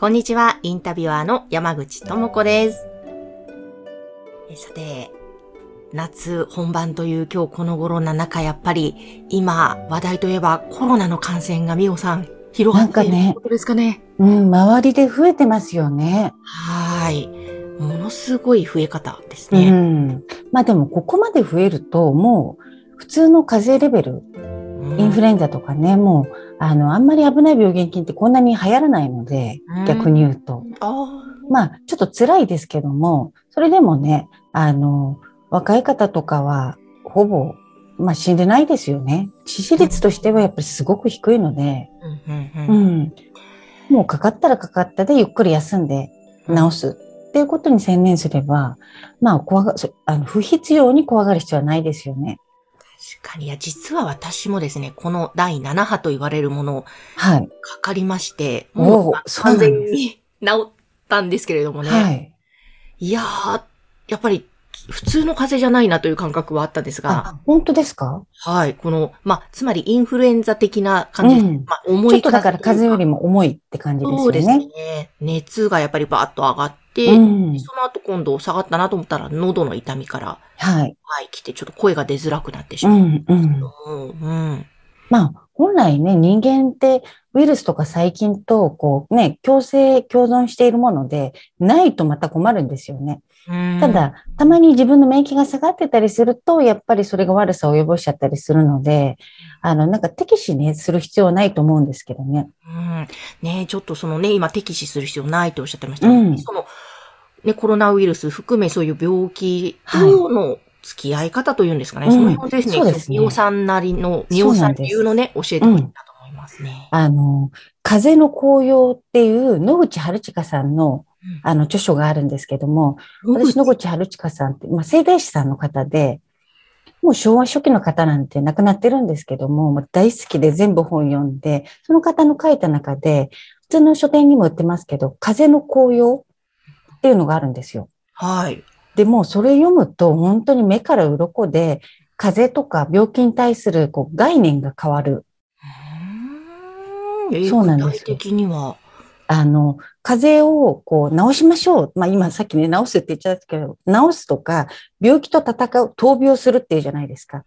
こんにちは、インタビュアーの山口智子です。えさて、夏本番という今日この頃な中、やっぱり今話題といえばコロナの感染がミオさん広がっていることですかね？うん、周りで増えてますよね。はーい。ものすごい増え方ですうね。ん。まあでもここまで増えるともう普通の風邪レベル、インフルエンザとかね、もうあの、あんまり危ない病原菌ってこんなに流行らないので、うん逆に言うと。あまあ、ちょっと辛いですけども、それでもね、あの、若い方とかは、ほぼ、まあ死んでないですよね。致死率としてはやっぱりすごく低いので、あ、うん。もうかかったらかかったでゆっくり休んで治すっていうことに専念すれば、まあ、怖が、そあの、不必要に怖がる必要はないですよね。確かに、いや、実は私もですね、この第7波と言われるものをはい。かかりまして、おもう完全に治ったんですけれどもね。はい。いやー、やっぱり普通の風邪じゃないなという感覚はあったんですが、あ、本当ですか？はい、この、まあ、つまりインフルエンザ的な感じ。うんまあ、重いちょっとだから風邪よりもも重いって感じですよそうですねね。。熱がやっぱりバーッと上がって、うん。その後今度下がったなと思ったら喉の痛みから、はい。はい、来てちょっと声が出づらくなってしまう。うん、うん。うん、うん。まあ、本来ね、人間ってウイルスとか細菌と、こうね、共生、共存しているもので、ないとまた困るんですよね。うんた、だ、たまに自分の免疫が下がってたりすると、やっぱりそれが悪さを及ぼしちゃったりするので、あの、なんか敵視ね、する必要はないと思うんですけどね。うん。ねちょっとそのね、今適死する必要ないとおっしゃってましたうんが、その、ね、コロナウイルス含めそういう病気との付き合い方というんですかね。うんその辺をぜひね、そうですねみおさんなりの、みおさん流のね、教えてほしいなと思いますね。あの、風の紅葉っていう野口春近さんの、あの、著書があるんですけども、私、野口春近さんって、まあ、聖大師さんの方で、もう昭和初期の方なんて亡くなってるんですけども、もう大好きで全部本読んで、その方の書いた中で、普通の書店にも売ってますけど、風の紅葉っていうのがあるんですよ。はい。でも、それ読むと本当に目から鱗で、風邪とか病気に対するこう概念が変わる。そうなんですよ具体的には。あの、風邪をこう治しましょう。まあ今さっきね、治すって言っちゃったけど、治すとか、病気と戦う、闘病するっていうじゃないですか。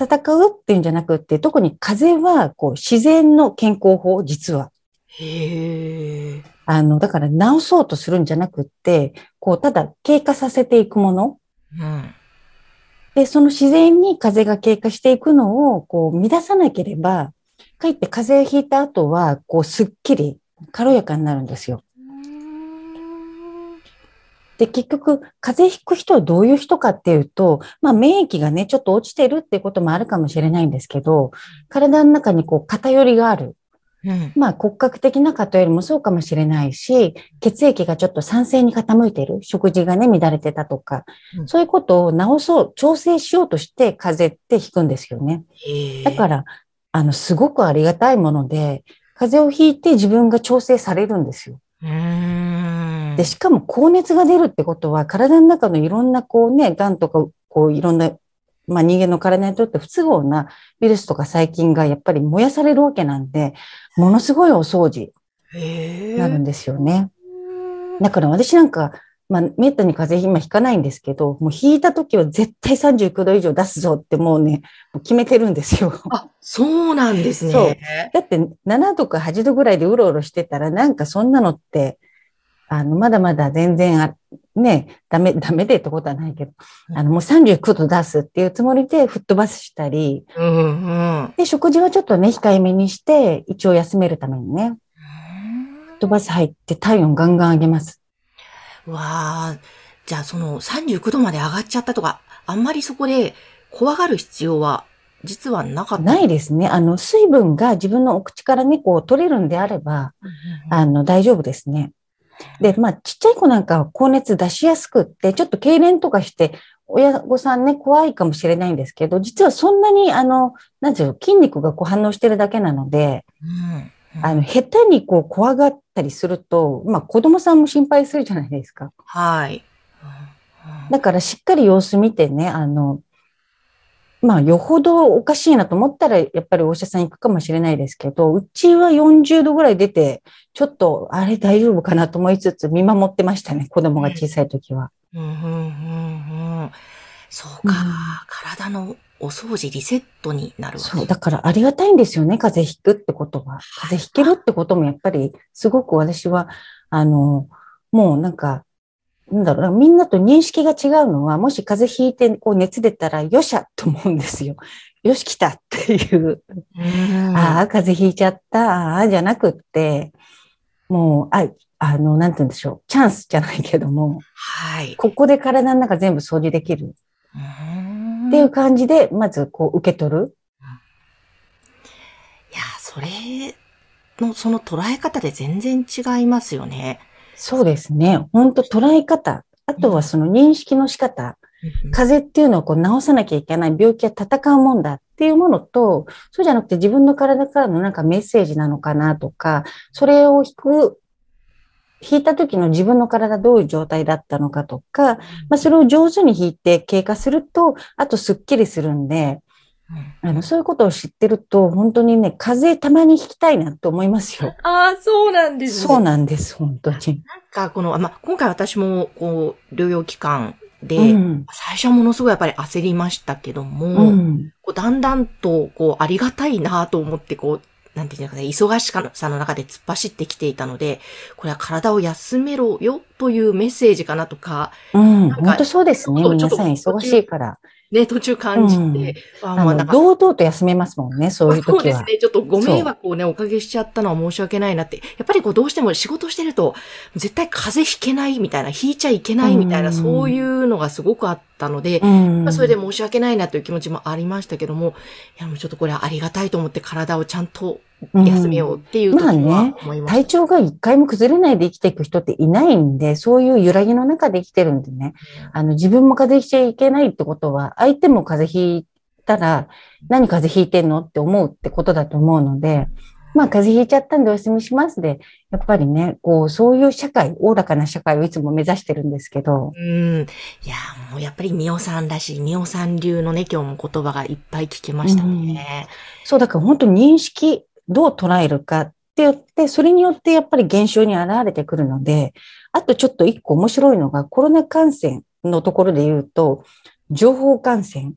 戦うっていうんじゃなくって、特に風邪はこう自然の健康法、実は。へえ。あの、だから治そうとするんじゃなくって、こう、ただ経過させていくもの。うん。で、その自然に風邪が経過していくのを、こう、乱さなければ、かえって風邪をひいた後は、こう、すっきり、軽やかになるんですよ。で、結局、風邪ひく人はどういう人かっていうと、まあ、免疫がね、ちょっと落ちてるっていうこともあるかもしれないんですけど、体の中にこう、偏りがある。うん。まあ、骨格的な偏りもそうかもしれないし、血液がちょっと酸性に傾いてる。食事がね、乱れてたとか、うんそういうことを治そう、調整しようとして風邪ってひくんですよね。だから、あの、すごくありがたいもので、風邪をひいて自分が調整されるんですよ。で、しかも高熱が出るってことは、体の中のいろんなこうね、癌とか、こういろんな、まあ人間の体にとって不都合なウイルスとか細菌がやっぱり燃やされるわけなんで、ものすごいお掃除。になるんですよね。だから私なんか、まあ、めったに風邪今ひかないんですけど、もうひいた時は絶対39度以上出すぞってもうね、もう決めてるんですよ。あ、そうなんですね。そうだって7度か8度ぐらいでうろうろしてたら、なんかそんなのって、あの、まだまだ全然あ、ね、ダメ、ダメでってことはないけど、あの、もう39度出すっていうつもりで吹っ飛ばしたり、うんうん。で、食事はちょっとね、控えめにして、一応休めるためにね、吹っ飛ばす入って体温ガンガン上げます。わあ、じゃあその39度まで上がっちゃったとか、あんまりそこで怖がる必要は実はなかった？ないですね。あの、水分が自分のお口からね、こう取れるんであれば、あの、大丈夫ですね。で、まあ、ちっちゃい子なんかは高熱出しやすくって、ちょっと痙攣とかして、親御さんね、怖いかもしれないんですけど、実はそんなに、あの、なんていうの、筋肉がこう反応してるだけなので、あの、下手にこう怖がったりすると、まあ子供さんも心配するじゃないですか。はい。だからしっかり様子見てね、あの、まあ、よほどおかしいなと思ったら、やっぱりお医者さん行くかもしれないですけど、うちは40度ぐらい出て、ちょっと、あれ大丈夫かなと思いつつ見守ってましたね、子供が小さい時は。うんうんうんうん、そうか、うん、体のお掃除、リセットになるわけ。そう、だからありがたいんですよね、風邪ひくってことは。風邪ひけるってこともやっぱり、すごく私は、あの、もうなんか、なんだろうみんなと認識が違うのは、もし風邪ひいてこう熱出たら、よっしゃと思うんですよ。よし、来たっていう。うああ、風邪ひいちゃった、ああ、じゃなくって、もう、あ、あの、なんて言うんでしょう。チャンスじゃないけども、はい。ここで体の中全部掃除できる。っていう感じで、まずこう受け取る。いや、それの、その捉え方で全然違いますよね。そうですね。本当捉え方。あとはその認識の仕方。風邪っていうのをこう治さなきゃいけない病気は戦うもんだっていうものと、そうじゃなくて自分の体からのなんかメッセージなのかなとか、それを引く、引いた時の自分の体どういう状態だったのかとか、まあ、それを上手に引いて経過すると、あとスッキリするんで、あの、そういうことを知ってると、本当にね、風邪たまに引きたいなと思いますよ。ああ、そうなんですね。そうなんです、本当に。なんか、この、まあ、今回私も、こう、療養期間で、うん、最初はものすごいやっぱり焦りましたけども、うん、こうだんだんと、こう、ありがたいなと思って、こう、なんていうかね、忙しさの中で突っ走ってきていたので、これは体を休めろよというメッセージかなとか。うん、本当そうですね。皆さん忙しいから。ね、途中感じて、うん、ああ堂々と休めますもんね、そういう時は。そうですね、ちょっとご迷惑をね、おかけしちゃったのは申し訳ないなって。やっぱりこう、どうしても仕事してると、絶対風邪ひけないみたいな、ひいちゃいけないみたいな、うん、そういうのがすごくあったので、うん、まあ、それで申し訳ないなという気持ちもありましたけども、いや、もうちょっとこれはありがたいと思って体をちゃんと休めようっていう時は思いまあね、体調が一回も崩れないで生きていく人っていないんで、そういう揺らぎの中で生きてるんでね、あの、自分も風邪ひいちゃいけないってことは、相手も風邪ひいたら、何風邪ひいてんのって思うってことだと思うので、まあ、風邪ひいちゃったんでお休みしますで、やっぱりね、こう、そういう社会、おおらかな社会をいつも目指してるんですけど。うん。いや、もうやっぱりみおさんらしい、みおさん流のね、今日も言葉がいっぱい聞けましたね。うん、そう、だから本当認識、どう捉えるかって言って、それによってやっぱり現象に現れてくるので、あとちょっと一個面白いのが、コロナ感染のところで言うと、情報感染。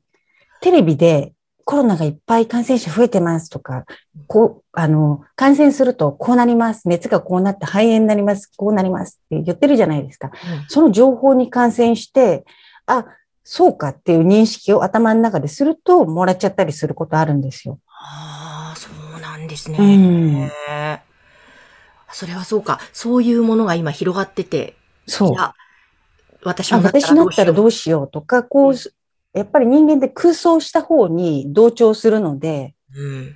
テレビでコロナがいっぱい感染者増えてますとか、こう、あの、感染するとこうなります。熱がこうなって肺炎になります。こうなりますって言ってるじゃないですか。うん、その情報に感染して、あ、そうかっていう認識を頭の中ですると、もらっちゃったりすることあるんですよ。んですね。うん、それはそうか。そういうものが今広がってて。そう。私も私だったらどうしようとか、こう、やっぱり人間って空想した方に同調するので、うん、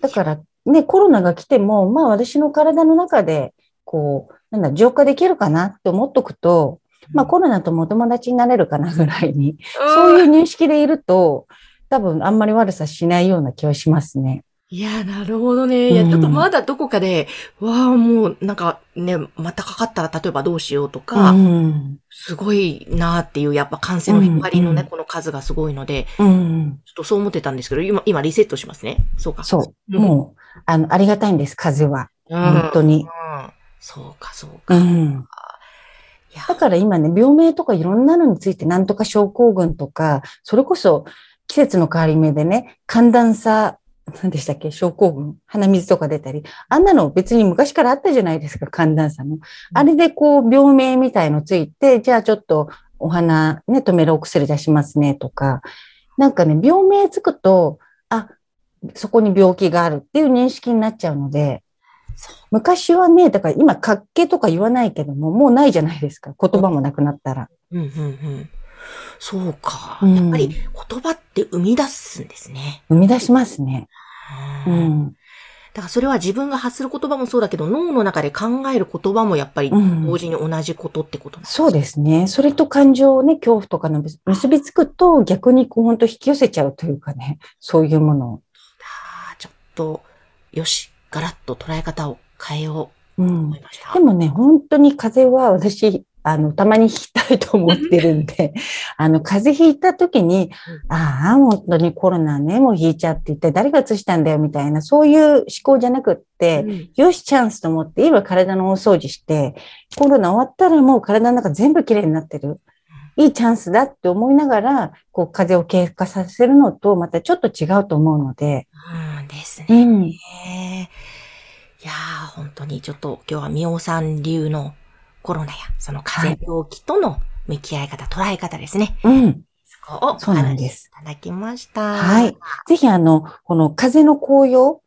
だからね、コロナが来ても、まあ私の体の中で、こう、なんだ、浄化できるかなって思っとくと、まあコロナとも友達になれるかなぐらいに、そういう認識でいると、多分あんまり悪さしないような気はしますね。いや、なるほどね。いや、ちょっとまだどこかで、うん、わあ、もう、なんかね、またかかったら、例えばどうしようとか、うん、すごいなっていう、やっぱ感染の引っ張りのね、うん、この数がすごいので、うん、ちょっとそう思ってたんですけど、今、今リセットしますね。そうか。そう。もう、あの、ありがたいんです、風は。本当に。そうか、そうか。だから今ね、病名とかいろんなのについて、なんとか症候群とか、それこそ、季節の変わり目でね、寒暖差、何でしたっけ症候群鼻水とか出たり。あんなの別に昔からあったじゃないですか、寒暖差の。あれでこう、病名みたいのついて、じゃあちょっとお花ね、止めるお薬出しますね、とか。なんかね、病名つくと、あ、そこに病気があるっていう認識になっちゃうので、昔はね、だから今、活気とか言わないけども、もうないじゃないですか。言葉もなくなったら。うんうんうんそうか。やっぱり言葉って生み出すんですね。生み出しますね。うん。だからそれは自分が発する言葉もそうだけど、脳の中で考える言葉もやっぱりうん同時に同じことってことなんですそうですね。それと感情をね、恐怖とかの結びつくと逆にこう本当引き寄せちゃうというかね、そういうものを。あーちょっと、よし、ガラッと捉え方を変えようとうん思いました。でもね、本当に風邪は私、あの、たまにひきたいと思ってるんで、あの、風邪ひいた時に、ああ、本当にコロナね、もうひいちゃって一体誰が移したんだよみたいな、そういう思考じゃなくって、うんよし、チャンスと思って、今体の大掃除して、コロナ終わったらもう体の中全部きれいになってる。いいチャンスだって思いながら、こう、風邪を経過させるのと、またちょっと違うと思うので、うんですね。うん。いやー、本当にちょっと今日はみおさん流のコロナや、その風邪病気との向き合い方、捉え方ですね。うん。そこをおそうなんです。ただきました。はい。ぜひ、あの、この風の紅葉、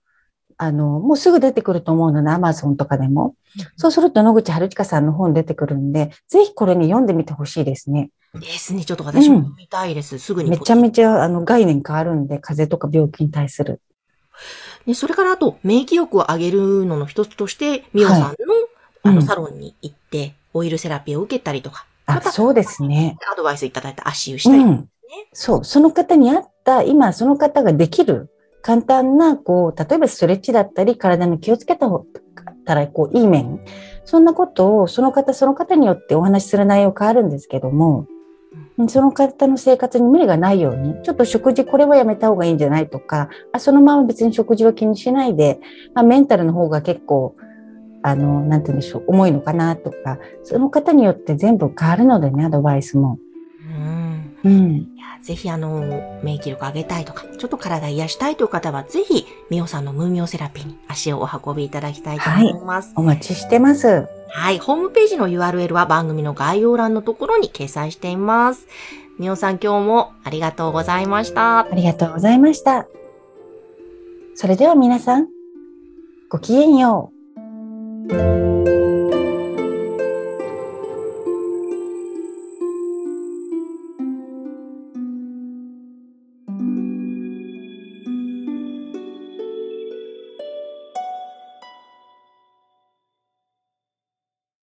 あの、もうすぐ出てくると思うので、アマゾンとかでも。そうすると野口春近さんの本出てくるんで、ぜひこれに読んでみてほしいですね。ですね。ちょっと私も読みたいです。すぐに。めちゃめちゃあの概念変わるんで、風邪とか病気に対する。ね、それからあと、免疫力を上げるのの一つとして、みおさんの、あの、うんサロンに行って、オイルセラピーを受けたりとか、あま、たそうですね。アドバイスいただいた足湯したり、うん。そう。その方に合った、今その方ができる簡単な、こう、例えばストレッチだったり、体の気をつけた方たら、こう、いい面。そんなことを、その方、その方によってお話しする内容変わるんですけども、その方の生活に無理がないように、ちょっと食事これはやめた方がいいんじゃないとか、あそのまま別に食事は気にしないで、まあ、メンタルの方が結構、あの、なんて言うんでしょう、重いのかなとか、その方によって全部変わるのでね、アドバイスも。うん。うん。いやぜひあの、免疫力上げたいとか、ちょっと体癒したいという方は、ぜひ、みおさんのムーミオセラピーに足をお運びいただきたいと思います。お待ちしてます。はい。ホームページの URL は番組の概要欄のところに掲載しています。みおさん今日もありがとうございました。ありがとうございました。それでは皆さん、ごきげんよう。Música